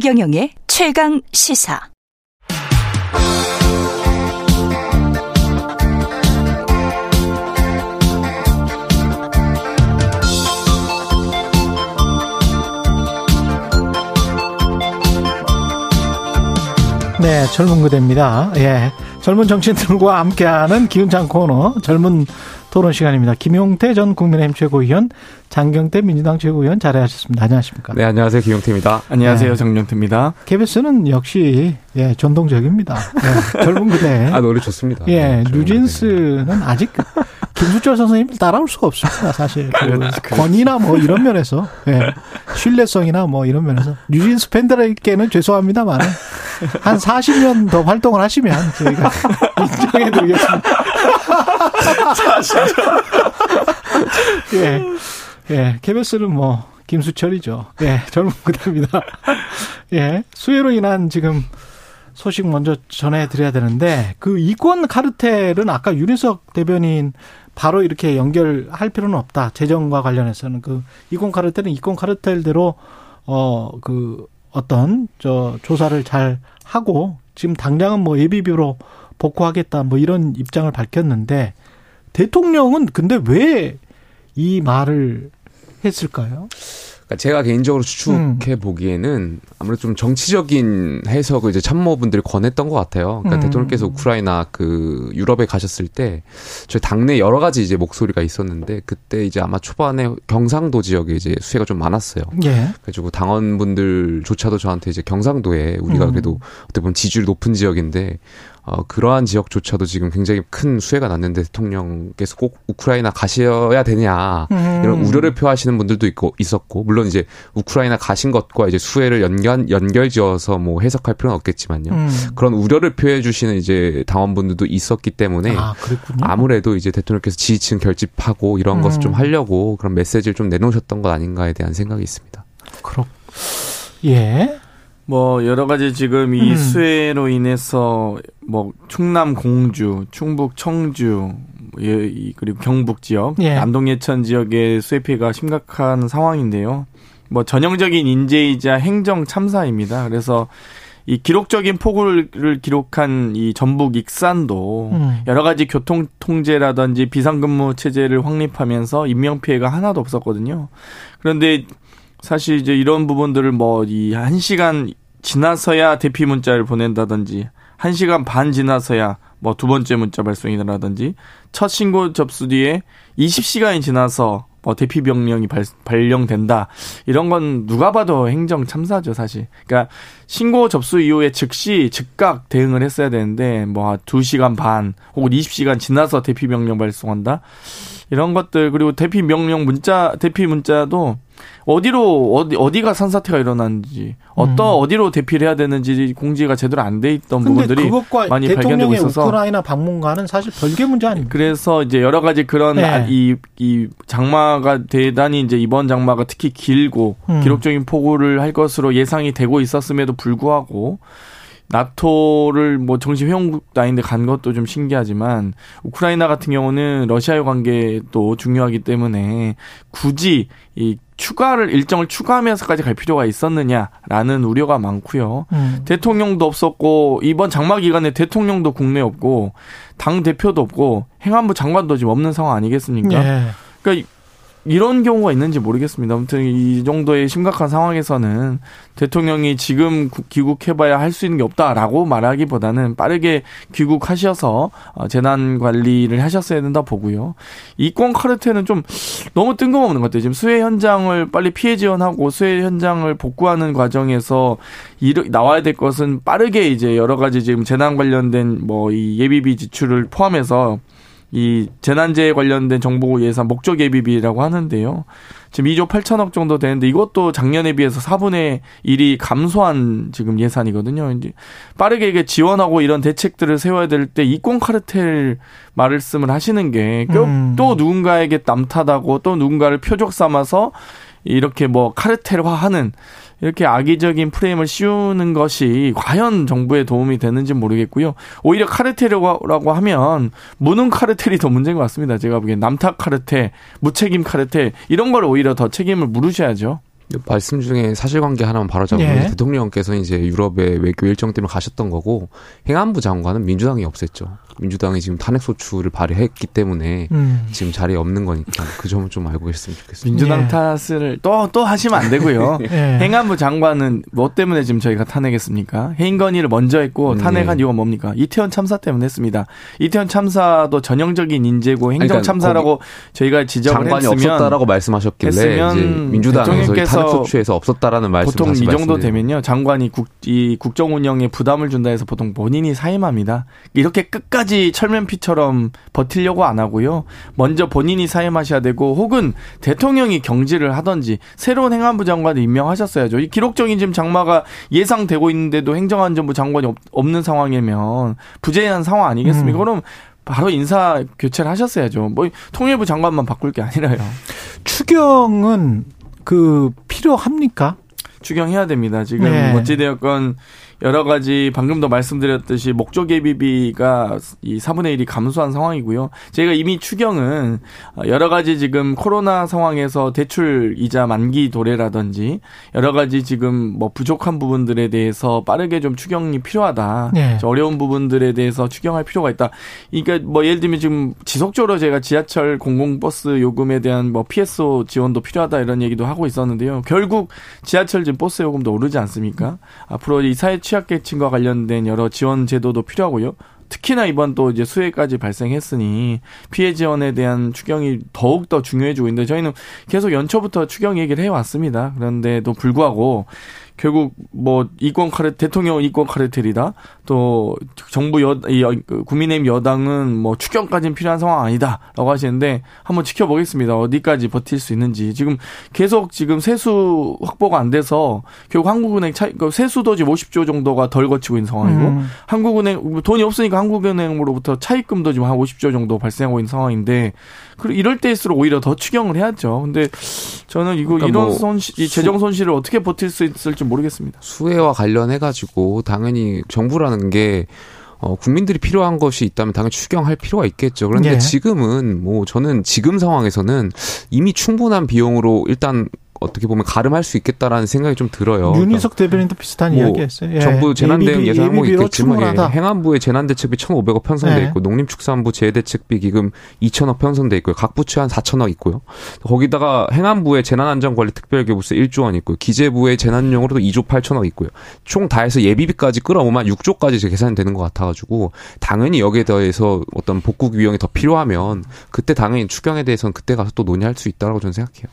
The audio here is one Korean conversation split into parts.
최경영의 최강 시사. 네, 젊은 그대입니다. 예. 젊은 정치인들과 함께하는 기운찬 코너, 젊은 토론 시간입니다. 김용태 전 국민의힘 최고위원, 장경태 민주당 최고위원 자리하셨습니다. 안녕하십니까? 네, 안녕하세요. 김용태입니다. 안녕하세요. 네. 정용태입니다. KBS는 역시 예, 전동적입니다. 예, 젊은 그대. 아, 노래 좋습니다. 예, 네, 뉴진스는 아직 김수철 선생님을 따라올 수가 없습니다. 사실 그 권위나 뭐 이런 면에서 예, 신뢰성이나 뭐 이런 면에서 뉴진스 팬들에게는 죄송합니다만 한 40년 더 활동을 하시면 저희가 인정해드리겠습니다. 40년. 예, 예, KBS는 뭐 김수철이죠. 예, 젊은 그대입니다. 예, 수해로 인한 지금 소식 먼저 전해드려야 되는데 그 이권 카르텔은 아까 윤희석 대변인 바로 이렇게 연결할 필요는 없다. 재정과 관련해서는 그 이권 카르텔은 이권 카르텔대로 어 그 어떤 저 조사를 잘 하고 지금 당장은 뭐 예비비로 복구하겠다 뭐 이런 입장을 밝혔는데 대통령은 근데 왜 이 말을 했을까요? 그러니까 제가 개인적으로 추측해 음. 보기에는 아무래도 좀 정치적인 해석을 이제 참모분들이 권했던 것 같아요. 그러니까 음. 대통령께서 우크라이나 그 유럽에 가셨을 때 저희 당내 여러 가지 이제 목소리가 있었는데 그때 이제 아마 초반에 경상도 지역에 이제 수해가 좀 많았어요. 예. 그래가지고 당원분들조차도 저한테 이제 경상도에 우리가 음. 그래도 어떻게 보면 지지율 높은 지역인데 어, 그러한 지역조차도 지금 굉장히 큰 수해가 났는데 대통령께서 꼭 우크라이나 가셔야 되냐 음. 이런 우려를 표하시는 분들도 있고 있었고 물론 이제 우크라이나 가신 것과 이제 수해를 연결 연결지어서 뭐 해석할 필요는 없겠지만요 음. 그런 우려를 표해 주시는 이제 당원분들도 있었기 때문에 아, 아무래도 이제 대통령께서 지지층 결집하고 이런 음. 것을 좀 하려고 그런 메시지를 좀 내놓으셨던 것 아닌가에 대한 생각이 있습니다. 그렇 예. 뭐 여러 가지 지금 이 음. 수해로 인해서 뭐 충남 공주, 충북 청주 예, 그리고 경북 지역, 예. 남동 예천 지역의 수해 피해가 심각한 상황인데요. 뭐 전형적인 인재이자 행정 참사입니다. 그래서 이 기록적인 폭우를 기록한 이 전북 익산도 음. 여러 가지 교통 통제라든지 비상근무 체제를 확립하면서 인명 피해가 하나도 없었거든요. 그런데 사실 이제 이런 부분들을 뭐 이 한 시간 지나서야 대피 문자를 보낸다든지 한 시간 반 지나서야 뭐 두 번째 문자 발송이라든지 첫 신고 접수 뒤에 20시간이 지나서 뭐 대피 병령이 발, 발령된다 이런 건 누가 봐도 행정 참사죠 사실. 그러니까 신고 접수 이후에 즉시 즉각 대응을 했어야 되는데 뭐 2시간 반 혹은 20시간 지나서 대피 명령 발송한다 이런 것들 그리고 대피 명령 문자 대피 문자도 어디로 어디 어디가 산사태가 일어났는지 어떤 음. 어디로 대피를 해야 되는지 공지가 제대로 안 돼 있던 부분들이 많이 발견되고 있어서 우크라이나 방문과는 사실 별개 문제 아닙니까? 그래서 이제 여러 가지 그런 네. 이, 이 장마가 대단히 이제 이번 장마가 특히 길고 음. 기록적인 폭우를 할 것으로 예상이 되고 있었음에도 불구하고 나토를 뭐 정식 회원국 아닌데 간 것도 좀 신기하지만 우크라이나 같은 경우는 러시아의 관계도 중요하기 때문에 굳이 이 추가를 일정을 추가하면서까지 갈 필요가 있었느냐라는 우려가 많고요. 음. 대통령도 없었고 이번 장마 기간에 대통령도 국내에 없고 당 대표도 없고 행안부 장관도 지금 없는 상황 아니겠습니까? 예. 그러니까 이런 경우가 있는지 모르겠습니다. 아무튼 이 정도의 심각한 상황에서는 대통령이 지금 귀국해봐야 할 수 있는 게 없다라고 말하기보다는 빠르게 귀국하셔서 어, 재난 관리를 하셨어야 된다 보고요. 이권 카르텔은 좀 너무 뜬금없는 것 같아요. 지금 수해 현장을 빨리 피해 지원하고 수해 현장을 복구하는 과정에서 나와야 될 것은 빠르게 이제 여러 가지 지금 재난 관련된 뭐 이 예비비 지출을 포함해서 이 재난재해 관련된 정보 예산 목적 예비비라고 하는데요. 지금 2조 8천억 정도 되는데 이것도 작년에 비해서 4분의 1이 감소한 지금 예산이거든요. 이제 빠르게 이게 지원하고 이런 대책들을 세워야 될 때 이권 카르텔 말씀을 하시는 게또 음. 누군가에게 남탓하고 또 누군가를 표적 삼아서 이렇게 뭐 카르텔화하는 이렇게 악의적인 프레임을 씌우는 것이 과연 정부에 도움이 되는지 모르겠고요. 오히려 카르텔이라고 하면 무능 카르텔이 더 문제인 것 같습니다. 제가 보기엔 남탓 카르텔, 무책임 카르텔 이런 걸 오히려 더 책임을 물으셔야죠. 말씀 중에 사실관계 하나만 바로 잡으면 예. 대통령께서 이제 유럽의 외교 일정 때문에 가셨던 거고 행안부 장관은 민주당이 없앴죠. 민주당이 지금 탄핵 소추를 발의했기 때문에 음. 지금 자리에 없는 거니까 그 점은 좀 알고 계셨으면 좋겠습니다. 민주당 예. 탓을 또 또 하시면 안 되고요. 예. 행안부 장관은 뭐 때문에 지금 저희가 탄핵했습니까? 건의를 먼저 했고 음, 탄핵한 네. 이유가 뭡니까? 이태원 참사 때문에 했습니다. 이태원 참사도 전형적인 인재고 행정 그러니까 참사라고 저희가 지적을 장관이 했으면 없었다라고 말씀하셨길래 이제 민주당에서 탄핵 소추에서 없었다라는 말씀 보통 이 정도 되면요 장관이 국, 이 국정 운영에 부담을 준다 해서 보통 본인이 사임합니다. 이렇게 끝까지 끝까지 철면피처럼 버틸려고 안 하고요. 먼저 본인이 사임하셔야 되고 혹은 대통령이 경질을 하든지 새로운 행안부 장관을 임명하셨어야죠. 이 기록적인 지금 장마가 예상되고 있는데도 행정안전부 장관이 없 는 상황이면 부재한 상황 아니겠습니까? 음. 그럼 바로 인사 교체를 하셨어야죠. 뭐 통일부 장관만 바꿀 게 아니라요. 추경은 그 필요합니까? 추경해야 됩니다. 지금 네. 어찌되었건 여러 가지 방금도 말씀드렸듯이 목적 예비비가 이 4분의 1이 감소한 상황이고요. 저희가 이미 추경은 여러 가지 지금 코로나 상황에서 대출 이자 만기 도래라든지 여러 가지 지금 뭐 부족한 부분들에 대해서 빠르게 좀 추경이 필요하다. 네. 어려운 부분들에 대해서 추경할 필요가 있다. 그러니까 뭐 예를 들면 지금 지속적으로 제가 지하철 공공버스 요금에 대한 뭐 PSO 지원도 필요하다 이런 얘기도 하고 있었는데요. 결국 지하철 지금 버스 요금도 오르지 않습니까? 앞으로 이 사회 취약계층과 관련된 여러 지원 제도도 필요하고요. 특히나 이번 또 이제 수해까지 발생했으니 피해 지원에 대한 추경이 더욱 더 중요해지고 있는데 저희는 계속 연초부터 추경 얘기를 해왔습니다. 그런데도 불구하고 결국 뭐 이권 카르 대통령 이권 카르텔이다. 또 정부 여 이, 그 국민의힘 여당은 뭐 추경까지는 필요한 상황 아니다라고 하시는데 한번 지켜보겠습니다. 어디까지 버틸 수 있는지 지금 계속 지금 세수 확보가 안 돼서 결국 한국은행 차그 세수도 지금 50조 정도가 덜 거치고 있는 상황이고 음. 한국은행 돈이 없으니까 한국은행으로부터 차입금도 지금 한 50조 정도 발생하고 있는 상황인데 그리고 이럴 때일수록 오히려 더 추경을 해야죠. 근데 저는 이거 그러니까 이런 뭐 손실, 이 재정 손실을 어떻게 버틸 수 있을지 모르겠습니다. 수혜와 관련해 가지고 당연히 정부라는 게 어, 국민들이 필요한 것이 있다면 당연히 추경할 필요가 있겠죠. 그런데 네. 지금은 뭐 저는 지금 상황에서는 이미 충분한 비용으로 일단 어떻게 보면 가름할 수 있겠다라는 생각이 좀 들어요. 윤희석 그러니까 대변인도 비슷한 뭐 이야기했어요. 예. 정부 재난대응 예산 항목이 있겠지만 예. 행안부의 재난대책비 1,500억 편성돼 예. 있고 농림축산부 재해대책비 기금 2,000억 편성돼 있고요. 각 부처 한 4,000억 있고요. 거기다가 행안부의 재난안전관리 특별기부세 1조 원 있고요. 기재부의 재난용으로도 2조 8천억 있고요. 총 다 해서 예비비까지 끌어오면 6조까지 계산이 되는 것 같아가지고 당연히 여기에 대해서 어떤 복구 비용이 더 필요하면 그때 당연히 추경에 대해서는 그때 가서 또 논의할 수 있다라고 저는 생각해요.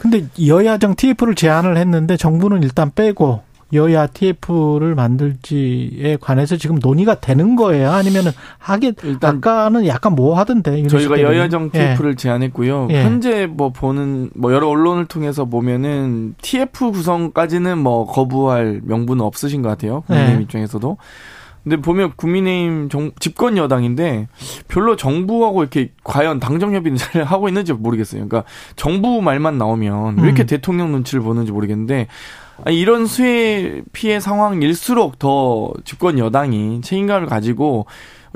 근데 여 여야정 TF를 제안을 했는데 정부는 일단 빼고 여야 TF를 만들지에 관해서 지금 논의가 되는 거예요? 아니면은 하게 일단 아까는 약간 뭐 하던데 저희가 여야정 TF를 예. 제안했고요. 예. 현재 뭐 보는 뭐 여러 언론을 통해서 보면은 TF 구성까지는 뭐 거부할 명분은 없으신 것 같아요. 국민의힘 예. 입장에서도. 근데 보면 국민의힘 정, 집권 여당인데 별로 정부하고 이렇게 과연 당정 협의는 잘 하고 있는지 모르겠어요. 그러니까 정부 말만 나오면 왜 이렇게 음. 대통령 눈치를 보는지 모르겠는데 이런 수해 피해 상황일수록 더 집권 여당이 책임감을 가지고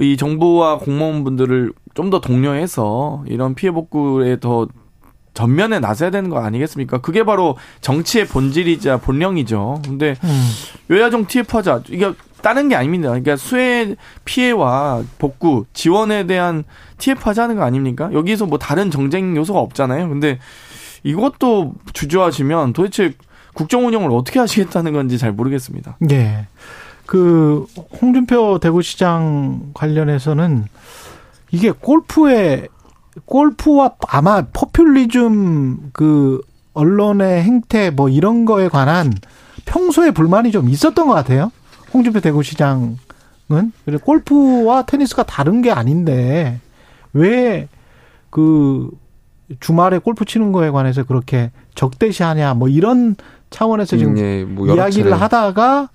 이 정부와 공무원분들을 좀 더 독려해서 이런 피해 복구에 더 전면에 나서야 되는 거 아니겠습니까? 그게 바로 정치의 본질이자 본령이죠. 근데 음. 여야정 TF하자 이게 다른 게 아닙니다. 그러니까 수해 피해와 복구 지원에 대한 TF 하자는 거 아닙니까? 여기서 뭐 다른 정쟁 요소가 없잖아요. 근데 이것도 주저하시면 도대체 국정 운영을 어떻게 하시겠다는 건지 잘 모르겠습니다. 네. 그 홍준표 대구시장 관련해서는 이게 골프에 골프와 아마 포퓰리즘 그 언론의 행태 뭐 이런 거에 관한 평소에 불만이 좀 있었던 것 같아요. 홍준표 대구시장은 그래 골프와 테니스가 다른 게 아닌데 왜 그 주말에 골프 치는 거에 관해서 그렇게 적대시하냐 뭐 이런 차원에서 지금 음, 예, 뭐 이야기를 차례. 하다가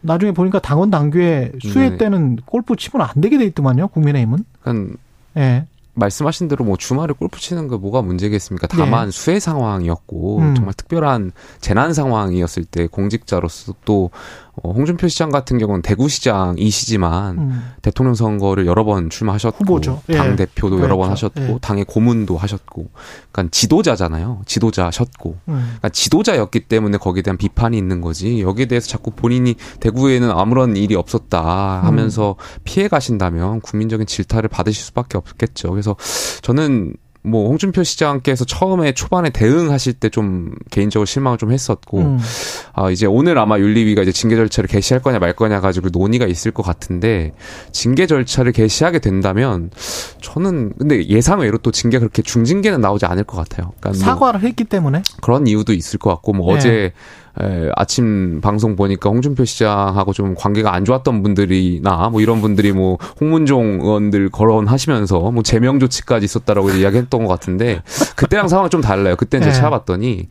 나중에 보니까 당원 당규에 수회 네. 때는 골프 치면 안 되게 돼 있더만요 국민의힘은. 그러니까 예. 말씀하신 대로 뭐 주말에 골프 치는 거 뭐가 문제겠습니까? 다만 네. 수해 상황이었고 음. 정말 특별한 재난 상황이었을 때 공직자로서 또 어, 홍준표 시장 같은 경우는 대구시장이시지만 음. 대통령 선거를 여러 번 출마하셨고 후보죠. 당 예. 대표도 그렇죠. 여러 번 하셨고 예. 당의 고문도 하셨고, 그러니까 지도자잖아요. 지도자셨고, 음. 그러니까 지도자였기 때문에 거기에 대한 비판이 있는 거지. 여기에 대해서 자꾸 본인이 대구에는 아무런 일이 없었다 하면서 음. 피해 가신다면 국민적인 질타를 받으실 수밖에 없겠죠. 그래서 저는 뭐 홍준표 시장께서 처음에 초반에 대응하실 때 좀 개인적으로 실망을 좀 했었고 음. 아 이제 오늘 아마 윤리위가 이제 징계 절차를 개시할 거냐 말 거냐 가지고 논의가 있을 것 같은데 징계 절차를 개시하게 된다면 저는 근데 예상외로 또 징계 그렇게 중징계는 나오지 않을 것 같아요. 그러니까 뭐 사과를 뭐 했기 때문에 그런 이유도 있을 것 같고 뭐 네. 어제 에, 아침 방송 보니까 홍준표 시장하고 좀 관계가 안 좋았던 분들이나 뭐 이런 분들이 뭐 홍문종 의원들 거론하시면서 뭐 제명 조치까지 있었다라고 이야기했던 것 같은데 그때랑 상황이 좀 달라요. 그때 이제 네. 찾아봤더니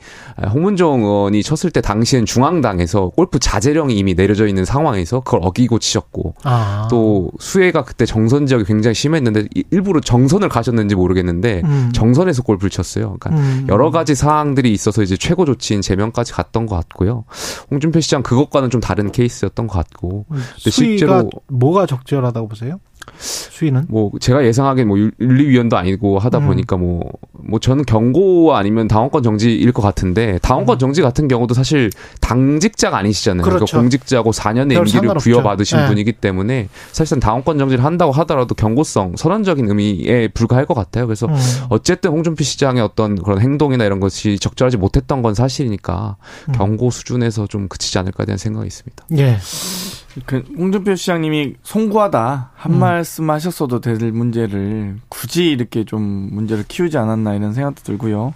홍문종 의원이 쳤을 때 당시엔 중앙당에서 골프 자제령이 이미 내려져 있는 상황에서 그걸 어기고 치셨고 아. 또 수혜가 그때 정선 지역이 굉장히 심했는데 일부러 정선을 가셨는지 모르겠는데 음. 정선에서 골프를 쳤어요. 그러니까 음. 여러 가지 사항들이 있어서 이제 최고 조치인 제명까지 갔던 것 같고 같고요. 홍준표 시장 그것과는 좀 다른 케이스였던 것 같고. 근데 실제로 뭐가 적절하다고 보세요? 수위는? 뭐 제가 예상하기엔 뭐 윤리위원도 아니고 하다 음. 보니까 뭐뭐 뭐 저는 경고 아니면 당원권 정지일 것 같은데 당원권 음. 정지 같은 경우도 사실 당직자가 아니시잖아요. 그러니까 그렇죠. 그러니까 공직자고 4년의 임기를 부여받으신 네. 분이기 때문에 사실상 당원권 정지를 한다고 하더라도 경고성 선언적인 의미에 불과할 것 같아요. 그래서 음. 어쨌든 홍준표 시장의 어떤 그런 행동이나 이런 것이 적절하지 못했던 건 사실이니까 음. 경고 수준에서 좀 그치지 않을까 대한 생각이 있습니다. 예. 그 홍준표 시장님이 송구하다 한 음. 말씀 하셨어도 될 문제를 굳이 이렇게 좀 문제를 키우지 않았나 이런 생각도 들고요.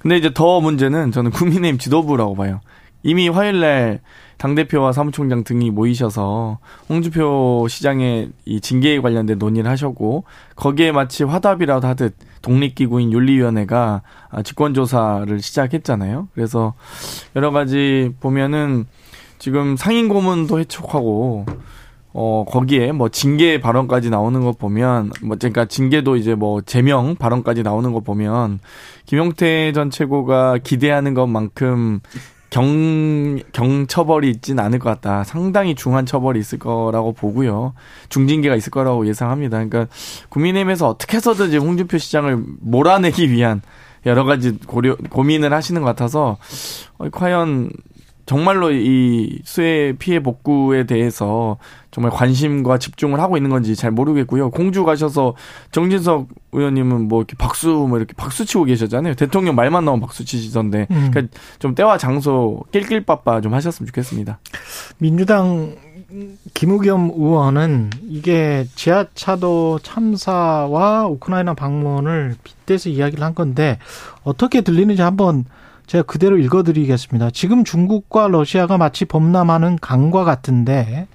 근데 이제 더 문제는 저는 국민의힘 지도부라고 봐요. 이미 화요일 날 당대표와 사무총장 등이 모이셔서 홍준표 시장의 이 징계에 관련된 논의를 하셨고 거기에 마치 화답이라도 하듯 독립기구인 윤리위원회가 직권조사를 시작했잖아요. 그래서 여러 가지 보면은 지금 상임 고문도 해촉하고 어 거기에 뭐 징계 발언까지 나오는 거 보면 뭐 그러니까 징계도 이제 뭐 제명 발언까지 나오는 거 보면 김용태 전 최고가 기대하는 것만큼 경, 경처벌이 있진 않을 것 같다. 상당히 중한 처벌이 있을 거라고 보고요. 중징계가 있을 거라고 예상합니다. 그러니까 국민의힘에서 어떻게 해서든지 홍준표 시장을 몰아내기 위한 여러 가지 고려, 고민을 하시는 것 같아서, 어, 과연 정말로 이 수해 피해 복구에 대해서 정말 관심과 집중을 하고 있는 건지 잘 모르겠고요. 공주 가셔서 정진석 의원님은 뭐 이렇게 박수 뭐 이렇게 박수 치고 계셨잖아요. 대통령 말만 나오면 박수 치시던데. 음. 그러니까 좀 때와 장소 낄낄빠빠 좀 하셨으면 좋겠습니다. 민주당 김우겸 의원은 이게 지하차도 참사와 우크라이나 방문을 빗대서 이야기를 한 건데 어떻게 들리는지 한번 제가 그대로 읽어드리겠습니다. 지금 중국과 러시아가 마치 범람하는 강과 같은데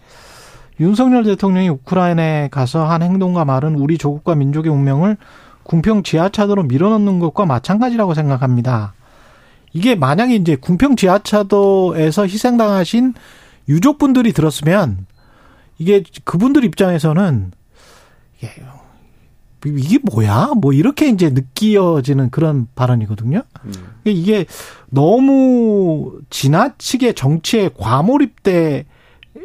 윤석열 대통령이 우크라이나에 가서 한 행동과 말은 우리 조국과 민족의 운명을 궁평 지하차도로 밀어넣는 것과 마찬가지라고 생각합니다. 이게 만약에 이제 궁평 지하차도에서 희생당하신 유족분들이 들었으면 이게 그분들 입장에서는 이게 뭐야? 뭐 이렇게 이제 느끼어지는 그런 발언이거든요. 음. 이게 너무 지나치게 정치에 과몰입돼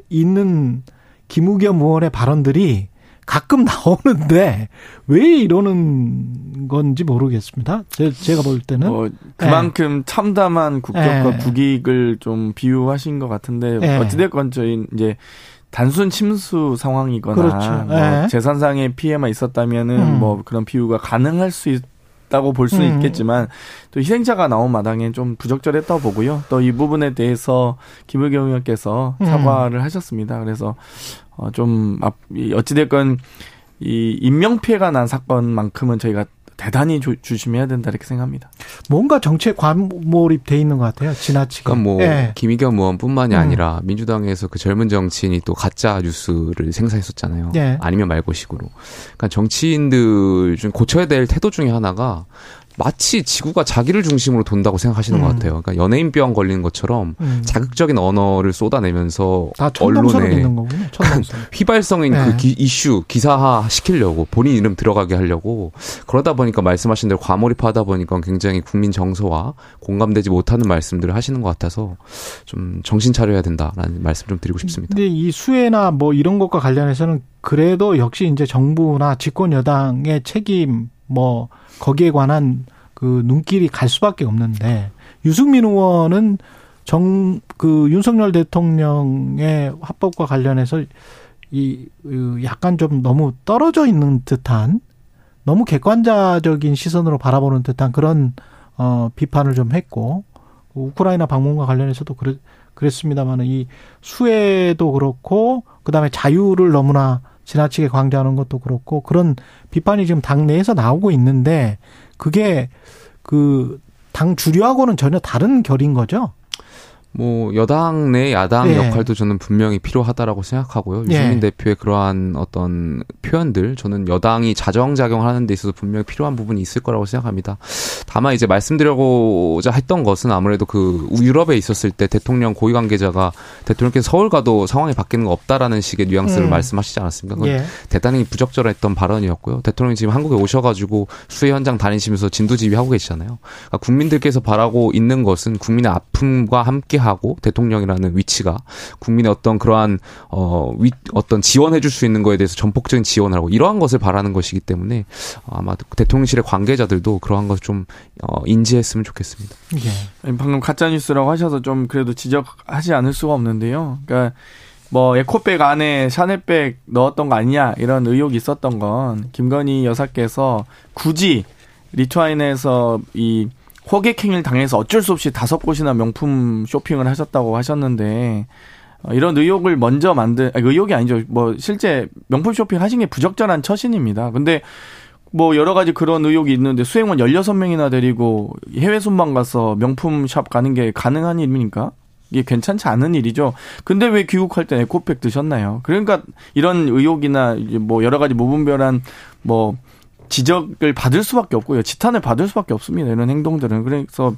있는 김우겸 의원의 발언들이 가끔 나오는데 왜 이러는 건지 모르겠습니다. 제, 가볼 때는 뭐 그만큼 네. 참담한 국격과 네. 국익을 좀 비유하신 것 같은데 네. 어찌됐건 저희 이제 단순 침수 상황이거나 그렇죠. 뭐 네. 재산상의 피해만 있었다면은 음. 뭐 그런 비유가 가능할 수 있다고 볼 수는 음. 있겠지만 또 희생자가 나온 마당에 좀 부적절했다고 보고요. 또 이 부분에 대해서 김의겸 의원께서 음. 사과를 하셨습니다. 그래서 어좀 어찌됐건 이 인명 피해가 난 사건만큼은 저희가 대단히 조, 조심해야 된다 이렇게 생각합니다. 뭔가 정치에 과몰입돼 있는 것 같아요. 지나치게. 그러니까 뭐 네. 김의겸 의원뿐만이 음. 아니라 민주당에서 그 젊은 정치인이 또 가짜 뉴스를 생산했었잖아요. 네. 아니면 말고식으로. 그러니까 정치인들 중 고쳐야 될 태도 중에 하나가 마치 지구가 자기를 중심으로 돈다고 생각하시는 음. 것 같아요. 그러니까 연예인병 걸리는 것처럼 음. 자극적인 언어를 쏟아내면서 언론에 휘발성인 그 네. 그 기, 이슈 기사화 시키려고 본인 이름 들어가게 하려고 그러다 보니까 말씀하신 대로 과몰입하다 보니까 굉장히 국민 정서와 공감되지 못하는 말씀들을 하시는 것 같아서 좀 정신 차려야 된다라는 말씀 좀 드리고 싶습니다. 근데 이 수혜나 뭐 이런 것과 관련해서는 그래도 역시 이제 정부나 집권 여당의 책임 뭐 거기에 관한 그 눈길이 갈 수밖에 없는데 유승민 의원은 정 그 윤석열 대통령의 화법과 관련해서 이그 약간 좀 너무 떨어져 있는 듯한 너무 객관자적인 시선으로 바라보는 듯한 그런 어 비판을 좀 했고 우크라이나 방문과 관련해서도 그랬, 그랬습니다만은 이 수혜도 그렇고 그다음에 자유를 너무나 지나치게 강조하는 것도 그렇고 그런 비판이 지금 당내에서 나오고 있는데 그게 그 당 주류하고는 전혀 다른 결인 거죠. 뭐 여당 내 야당 예. 역할도 저는 분명히 필요하다라고 생각하고요. 예. 유승민 대표의 그러한 어떤 표현들 저는 여당이 자정작용하는 데 있어서 분명히 필요한 부분이 있을 거라고 생각합니다. 다만 이제 말씀드리고자 했던 것은 아무래도 그 유럽에 있었을 때 대통령 고위 관계자가 대통령께서 서울 가도 상황이 바뀌는 거 없다라는 식의 뉘앙스를 음. 말씀하시지 않았습니까? 그건 예. 대단히 부적절했던 발언이었고요. 대통령이 지금 한국에 오셔가지고 수해 현장 다니시면서 진두지휘하고 계시잖아요. 그러니까 국민들께서 바라고 있는 것은 국민의 아픔과 함께 하고 대통령이라는 위치가 국민의 어떤 그러한 어 위, 어떤 지원해 줄 수 있는 거에 대해서 전폭적인 지원을 하고 이러한 것을 바라는 것이기 때문에 아마 대통령실의 관계자들도 그러한 것을 좀 어, 인지했으면 좋겠습니다. 예. 방금 가짜 뉴스라고 하셔서 좀 그래도 지적하지 않을 수가 없는데요. 그러니까 뭐 에코백 안에 샤넬백 넣었던 거 아니냐 이런 의혹이 있었던 건 김건희 여사께서 굳이 리투아인에서 이 호객행위를 당해서 어쩔 수 없이 다섯 곳이나 명품 쇼핑을 하셨다고 하셨는데 어, 이런 의혹을 먼저 만든 아니, 의혹이 아니죠. 뭐 실제 명품 쇼핑 하신 게 부적절한 처신입니다. 근데 뭐 여러 가지 그런 의혹이 있는데 수행원 16명이나 데리고 해외 순방 가서 명품 샵 가는 게 가능한 일입니까? 이게 괜찮지 않은 일이죠. 근데 왜 귀국할 때 에코백 드셨나요? 그러니까 이런 의혹이나 뭐 여러 가지 무분별한 뭐 지적을 받을 수밖에 없고요. 지탄을 받을 수밖에 없습니다. 이런 행동들은. 그래서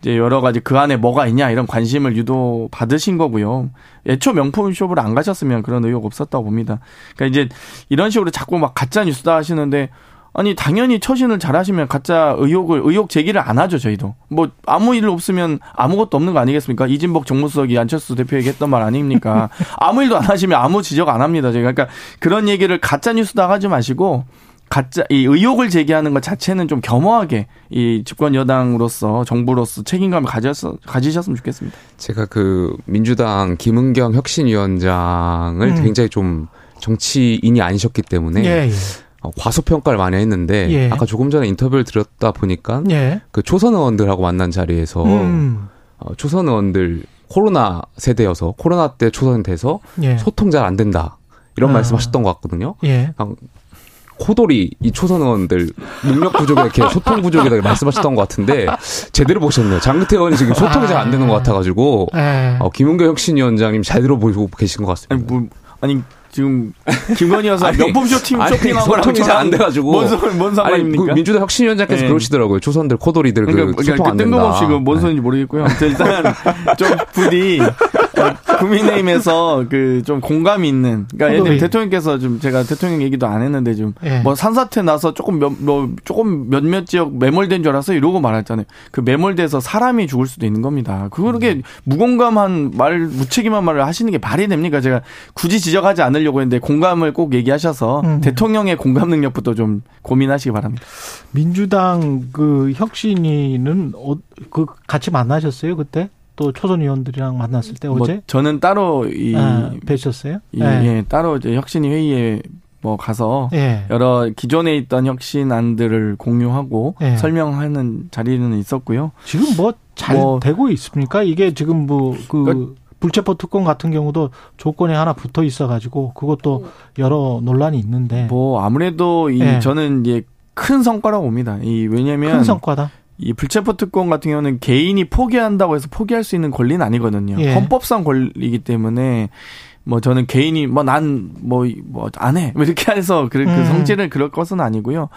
이제 여러 가지 그 안에 뭐가 있냐 이런 관심을 유도 받으신 거고요. 애초 명품 숍을 안 가셨으면 그런 의혹 없었다고 봅니다. 그러니까 이제 이런 식으로 자꾸 막 가짜 뉴스다 하시는데 아니 당연히 처신을 잘하시면 가짜 의혹을 의혹 제기를 안 하죠 저희도 뭐 아무 일 없으면 아무것도 없는 거 아니겠습니까 이진복 정무수석이 안철수 대표에게 했던 말 아닙니까 아무 일도 안 하시면 아무 지적 안 합니다 저희가 그러니까 그런 얘기를 가짜 뉴스다 하지 마시고 가짜 이 의혹을 제기하는 것 자체는 좀 겸허하게 이 집권 여당으로서 정부로서 책임감을 가졌어 가지셨으면 좋겠습니다. 제가 그 민주당 김은경 혁신위원장을 음. 굉장히 좀 정치인이 아니셨기 때문에 예, 예. 어, 과소평가를 많이 했는데 예. 아까 조금 전에 인터뷰를 들었다 보니까 예. 그 초선 의원들하고 만난 자리에서 음. 어, 초선 의원들 코로나 세대여서 코로나 때 초선돼서 예. 소통 잘 안 된다. 이런 아. 말씀하셨던 것 같거든요. 예. 코돌이 이 초선 의원들 능력 부족에 이렇게 소통 부족이라고 말씀하셨던 것 같은데 제대로 보셨네요. 장근태 의원이 지금 소통이 잘 안 되는 것 같아가지고 네. 어, 김은경 혁신위원장님 제대로 보고 계신 것 같습니다. 아니, 뭐, 아니 지금 김건희 여사 명품쇼 팀 쇼핑한 거랑 소통이 잘 안 돼가지고 뭔, 뭔 상관입니까? 그 민주당 혁신위원장께서 네. 그러시더라고요. 조선들 코돌이들 그러니까, 그 소통 그러니까 안 된다. 뜬금없이 그뭔 소리인지 모르겠고요. 일단 좀 부디 국민의힘에서 그 좀 공감이 있는 그러니까 예를 대통령께서 좀 제가 대통령 얘기도 안 했는데 좀뭐 예. 산사태 나서 조금 몇, 뭐 조금 몇몇 지역 매몰된 줄 알아서 이러고 말했잖아요. 그 매몰돼서 사람이 죽을 수도 있는 겁니다. 그렇게 음. 무공감한 말 무책임한 말을 하시는 게 말이 됩니까? 제가 굳이 지적하지 않으려고 했는데 공감을 꼭 얘기하셔서 음. 대통령의 공감 능력부터 좀 고민하시기 바랍니다. 민주당 그 혁신위는 어, 그 같이 만나셨어요 그때? 또 초선 의원들이랑 만났을 때뭐 어제 저는 따로 이 아, 뵈셨어요? 이, 네. 예, 따로 이제 혁신위 회의에 뭐 가서 예. 여러 기존에 있던 혁신안들을 공유하고 예. 설명하는 자리는 있었고요. 지금 뭐잘 뭐 되고 있습니까? 이게 지금 뭐그 그러니까 불체포 특권 같은 경우도 조건이 하나 붙어 있어 가지고 그것도 여러 논란이 있는데 뭐 아무래도 이 예. 저는 이제 큰 성과라고 봅니다. 이 왜냐면 큰 성과다. 이 불체포 특권 같은 경우는 개인이 포기한다고 해서 포기할 수 있는 권리는 아니거든요. 예. 헌법상 권리이기 때문에 뭐 저는 개인이 뭐 난 뭐 뭐 안 해. 뭐 이렇게 해서 그, 그 음. 성질을 그럴 것은 아니고요.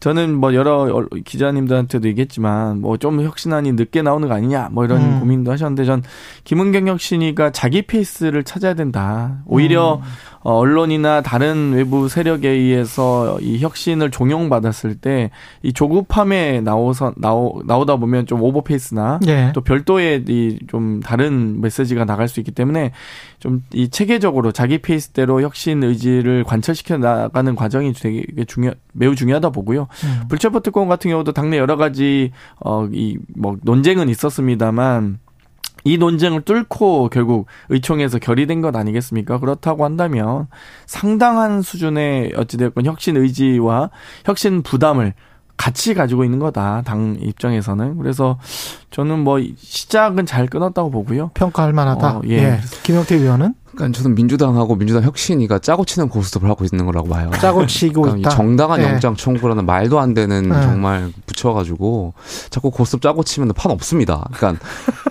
저는 뭐 여러 기자님들한테도 얘기했지만 뭐 좀 혁신안이 늦게 나오는 거 아니냐 뭐 이런 음. 고민도 하셨는데 전 김은경 혁신이가 자기 페이스를 찾아야 된다. 오히려 음. 어, 언론이나 다른 외부 세력에 의해서 이 혁신을 종용받았을 때 이 조급함에 나오서 나오 나오다 보면 좀 오버페이스나 네. 또 별도의 이 좀 다른 메시지가 나갈 수 있기 때문에 좀 이 체계적으로 자기 페이스대로 혁신 의지를 관철시켜 나가는 과정이 되게 중요 매우 중요하다 보고요. 음. 불체포 특권 같은 경우도 당내 여러 가지 어 이 뭐 논쟁은 있었습니다만 이 논쟁을 뚫고 결국 의총에서 결의된 것 아니겠습니까? 그렇다고 한다면 상당한 수준의 어찌됐건 혁신 의지와 혁신 부담을 같이 가지고 있는 거다. 당 입장에서는. 그래서 저는 뭐 시작은 잘 끊었다고 보고요. 평가할 만하다. 어, 예. 예. 김영태 의원은? 그러니까 저는 민주당하고 민주당 혁신이가 짜고 치는 고스톱을 하고 있는 거라고 봐요. 짜고 치고 그러니까 있다. 정당한 네. 영장 청구라는 말도 안 되는 네. 정말 붙여가지고 자꾸 고스톱 짜고 치면 판 없습니다. 그러니까,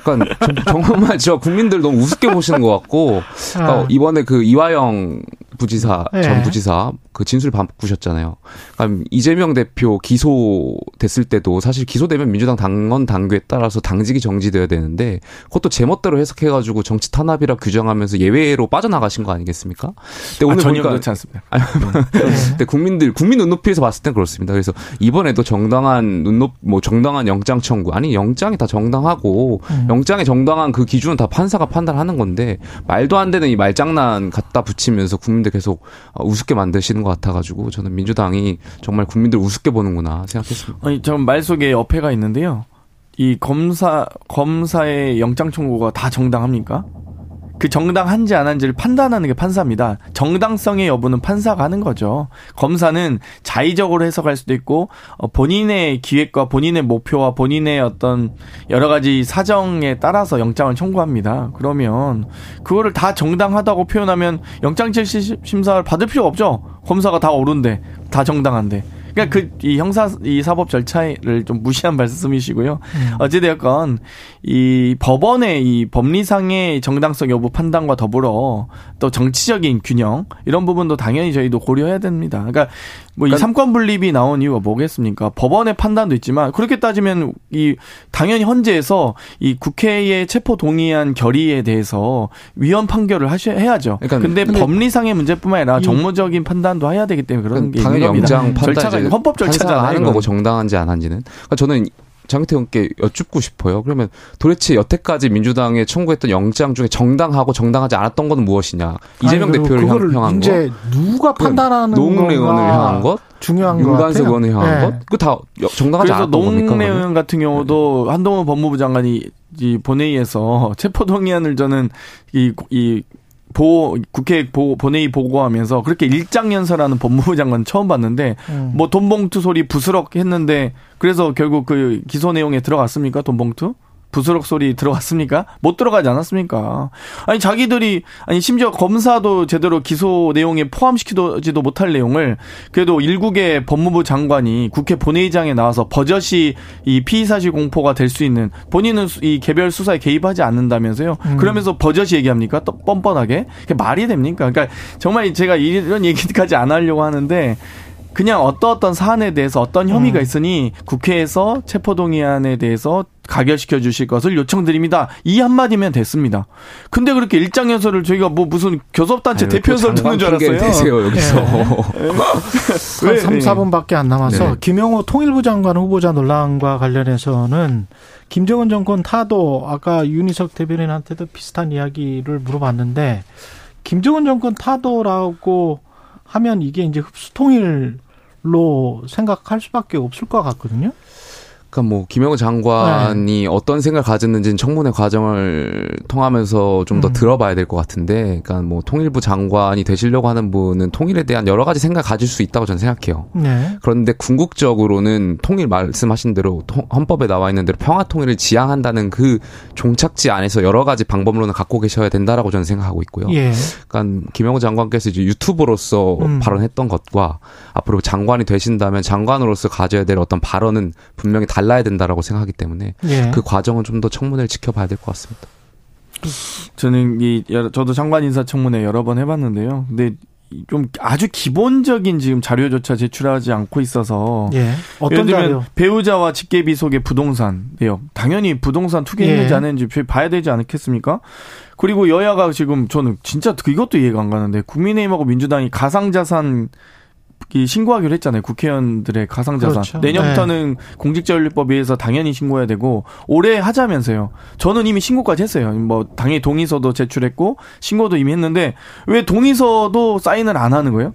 그러니까 정말 저 국민들 너무 우습게 보시는 것 같고 그러니까 네. 이번에 그 이화영 부지사 네. 전 부지사 그 진술 바꾸셨잖아요. 그러니까 이재명 대표 기소됐을 때도 사실 기소되면 민주당 당원 당규에 따라서 당직이 정지돼야 되는데 그것도 제멋대로 해석해가지고 정치 탄압이라 규정하면서 예외로 빠져나가신 거 아니겠습니까? 근데 오늘 아, 전혀 보니까 그렇지 않습니다. 아니, 네. 근데 국민들 국민 눈높이에서 봤을 땐 그렇습니다. 그래서 이번에도 정당한 눈높 뭐 정당한 영장 청구 아니 영장이 다 정당하고 음. 영장의 정당한 그 기준은 다 판사가 판단하는 건데 말도 안 되는 이 말장난 갖다 붙이면서 국민들 계속 우습게 만드시는 것 같아가지고 저는 민주당이 정말 국민들 우습게 보는구나 생각했습니다. 아니, 저말 속에 어폐가 있는데요. 이 검사 검사의 영장 청구가 다 정당합니까? 그 정당한지 안 한지를 판단하는 게 판사입니다. 정당성의 여부는 판사가 하는 거죠. 검사는 자의적으로 해석할 수도 있고 어, 본인의 기획과 본인의 목표와 본인의 어떤 여러 가지 사정에 따라서 영장을 청구합니다. 그러면 그거를 다 정당하다고 표현하면 영장 실시 심사를 받을 필요가 없죠. 검사가 다 옳은데 다 정당한데. 그러니까 그 이 형사 이 사법 절차를 좀 무시한 말씀이시고요. 음. 어찌되었건 이 법원의 이 법리상의 정당성 여부 판단과 더불어 또 정치적인 균형 이런 부분도 당연히 저희도 고려해야 됩니다. 그러니까 뭐이 그러니까 삼권 분립이 나온 이유가 뭐겠습니까? 법원의 판단도 있지만 그렇게 따지면 이 당연히 헌재에서 이 국회의 체포 동의안 결의에 대해서 위헌 판결을 하셔 해야죠. 그러니까 근데, 근데 법리상의 문제뿐만 아니라 정무적인 판단도 해야 되기 때문에 그런 게 당연히 있는 영장 절차가 헌법 절차잖아요. 하는 거고 정당한지 안 한지는. 그러니까 저는 장태훈께 여쭙고 싶어요. 그러면 도대체 여태까지 민주당에 청구했던 영장 중에 정당하고 정당하지 않았던 것은 무엇이냐? 이재명 아니, 대표를 향, 한 이제 누가 판단하는 노웅래 의원을 향한 것? 중요한 거 윤관석 의원을 향한 네. 것? 그 다 정당하지 않았던 겁니까? 그래서 노웅래 의원 같은 경우도 한동훈 법무부 장관이 이 본회의에서 체포동의안을 저는 이, 이 보, 국회 보, 본회의 보고하면서 그렇게 일장연설하는 법무부 장관 처음 봤는데 음. 뭐 돈봉투 소리 부스럭 했는데 그래서 결국 그 기소 내용에 들어갔습니까? 돈봉투? 부스럭 소리 들어갔습니까? 못 들어가지 않았습니까? 아니 자기들이 아니 심지어 검사도 제대로 기소 내용에 포함시키지도 못할 내용을 그래도 일국의 법무부 장관이 국회 본회의장에 나와서 버젓이 이 피의 사실 공포가 될 수 있는 본인은 이 개별 수사에 개입하지 않는다면서요? 음. 그러면서 버젓이 얘기합니까? 또 뻔뻔하게 그게 말이 됩니까? 그러니까 정말 제가 이런 얘기까지 안 하려고 하는데 그냥 어떤 어떤 사안에 대해서 어떤 혐의가 음. 있으니 국회에서 체포동의안에 대해서 가결시켜 주실 것을 요청드립니다. 이 한마디면 됐습니다. 근데 그렇게 일장 연설을 저희가 뭐 무슨 교섭단체 대표 연설 듣는 줄 알았어요. 되세요, 여기서. 네. 왜? 3, 4분밖에 안 남아서 네. 김영호 통일부 장관 후보자 논란과 관련해서는 김정은 정권 타도 아까 윤희석 대변인한테도 비슷한 이야기를 물어봤는데 김정은 정권 타도라고 하면 이게 이제 흡수 통일로 생각할 수밖에 없을 것 같거든요. 그러니까 뭐 김영우 장관이 네. 어떤 생각을 가졌는지는 청문회 과정을 통하면서 좀더 음. 들어봐야 될 것 같은데, 그러니까 뭐 통일부 장관이 되시려고 하는 분은 통일에 대한 여러 가지 생각 을 가질 수 있다고 저는 생각해요. 네. 그런데 궁극적으로는 통일 말씀하신 대로 헌법에 나와 있는 대로 평화 통일을 지향한다는 그 종착지 안에서 여러 가지 방법론을 갖고 계셔야 된다라고 저는 생각하고 있고요. 예. 그러니까 김영우 장관께서 이제 유튜브로서 음. 발언했던 것과 앞으로 장관이 되신다면 장관으로서 가져야 될 어떤 발언은 분명히 다 달라야 된다라고 생각하기 때문에 예. 그 과정은 좀 더 청문회를 지켜봐야 될 것 같습니다. 저는 이 저도 장관 인사 청문회 여러 번 해봤는데요. 근데 좀 아주 기본적인 지금 자료조차 제출하지 않고 있어서 예. 어떤 자료? 배우자와 직계비 속의 부동산 내역 당연히 부동산 투기했는지 예. 안 했는지 봐야 되지 않겠습니까? 그리고 여야가 지금 저는 진짜 이것도 이해가 안 가는데 국민의힘하고 민주당이 가상자산 신고하기로 했잖아요. 국회의원들의 가상자산. 그렇죠. 내년부터는 네. 공직자윤리법에 의해서 당연히 신고해야 되고 올해 하자면서요. 저는 이미 신고까지 했어요. 뭐 당연히 동의서도 제출했고 신고도 이미 했는데 왜 동의서도 사인을 안 하는 거예요?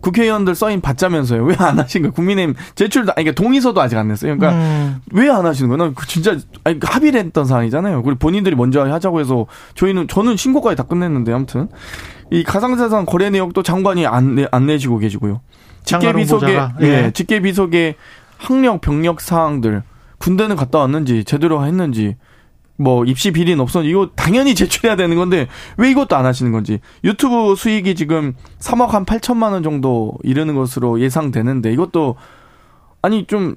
국회의원들 사인 받자면서요. 왜 안 하신 거예요? 국민의힘 제출도 아니 그러니까 동의서도 아직 안 냈어요. 그러니까 음. 왜안 하시는 거예요? 난그 진짜 아니 합의를 했던 사안이잖아요. 그리고 본인들이 먼저 하자고 해서 저희는 저는 신고까지 다 끝냈는데 아무튼 이 가상자산 거래 내역도 장관이 안, 내, 안 내시고 계시고요. 직계비속의 예. 예, 직계비속의 학력 병력 사항들 군대는 갔다 왔는지 제대로 했는지 뭐 입시 비리는 없었는지 이거 당연히 제출해야 되는 건데 왜 이것도 안 하시는 건지 유튜브 수익이 지금 3억 한 8천만 원 정도 이르는 것으로 예상되는데 이것도 아니 좀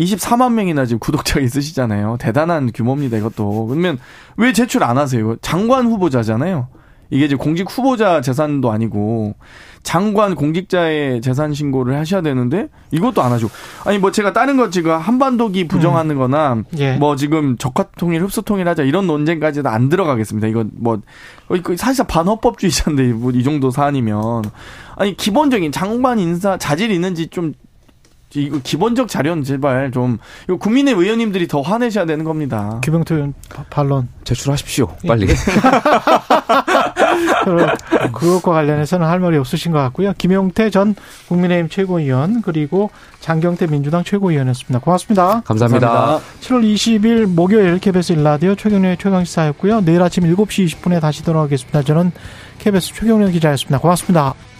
24만 명이나 지금 구독자가 있으시잖아요. 대단한 규모입니다, 이것도. 그러면 왜 제출 안 하세요? 장관 후보자잖아요. 이게 이제 공직 후보자 재산도 아니고 장관 공직자의 재산 신고를 하셔야 되는데 이것도 안 하죠. 아니 뭐 제가 다른 거 지금 한반도기 부정하는 거나 음. 예. 뭐 지금 적화 통일 흡수 통일 하자 이런 논쟁까지도 안 들어가겠습니다. 이거 뭐 사실상 반헌법주의자인데 뭐 이 정도 사안이면 아니 기본적인 장관 인사 자질 있는지 좀 이거 기본적 자료는 제발 좀 이거 국민의 의원님들이 더 화내셔야 되는 겁니다. 김영태 의원 반론 제출하십시오. 빨리. 예. 그것과 관련해서는 할 말이 없으신 것 같고요. 김용태 전 국민의힘 최고위원 그리고 장경태 민주당 최고위원이었습니다. 고맙습니다. 감사합니다. 감사합니다. 7월 20일 목요일 KBS 일라디오 최경련의 최강시사였고요. 내일 아침 7시 20분에 다시 돌아오겠습니다. 저는 KBS 최경련 기자였습니다. 고맙습니다.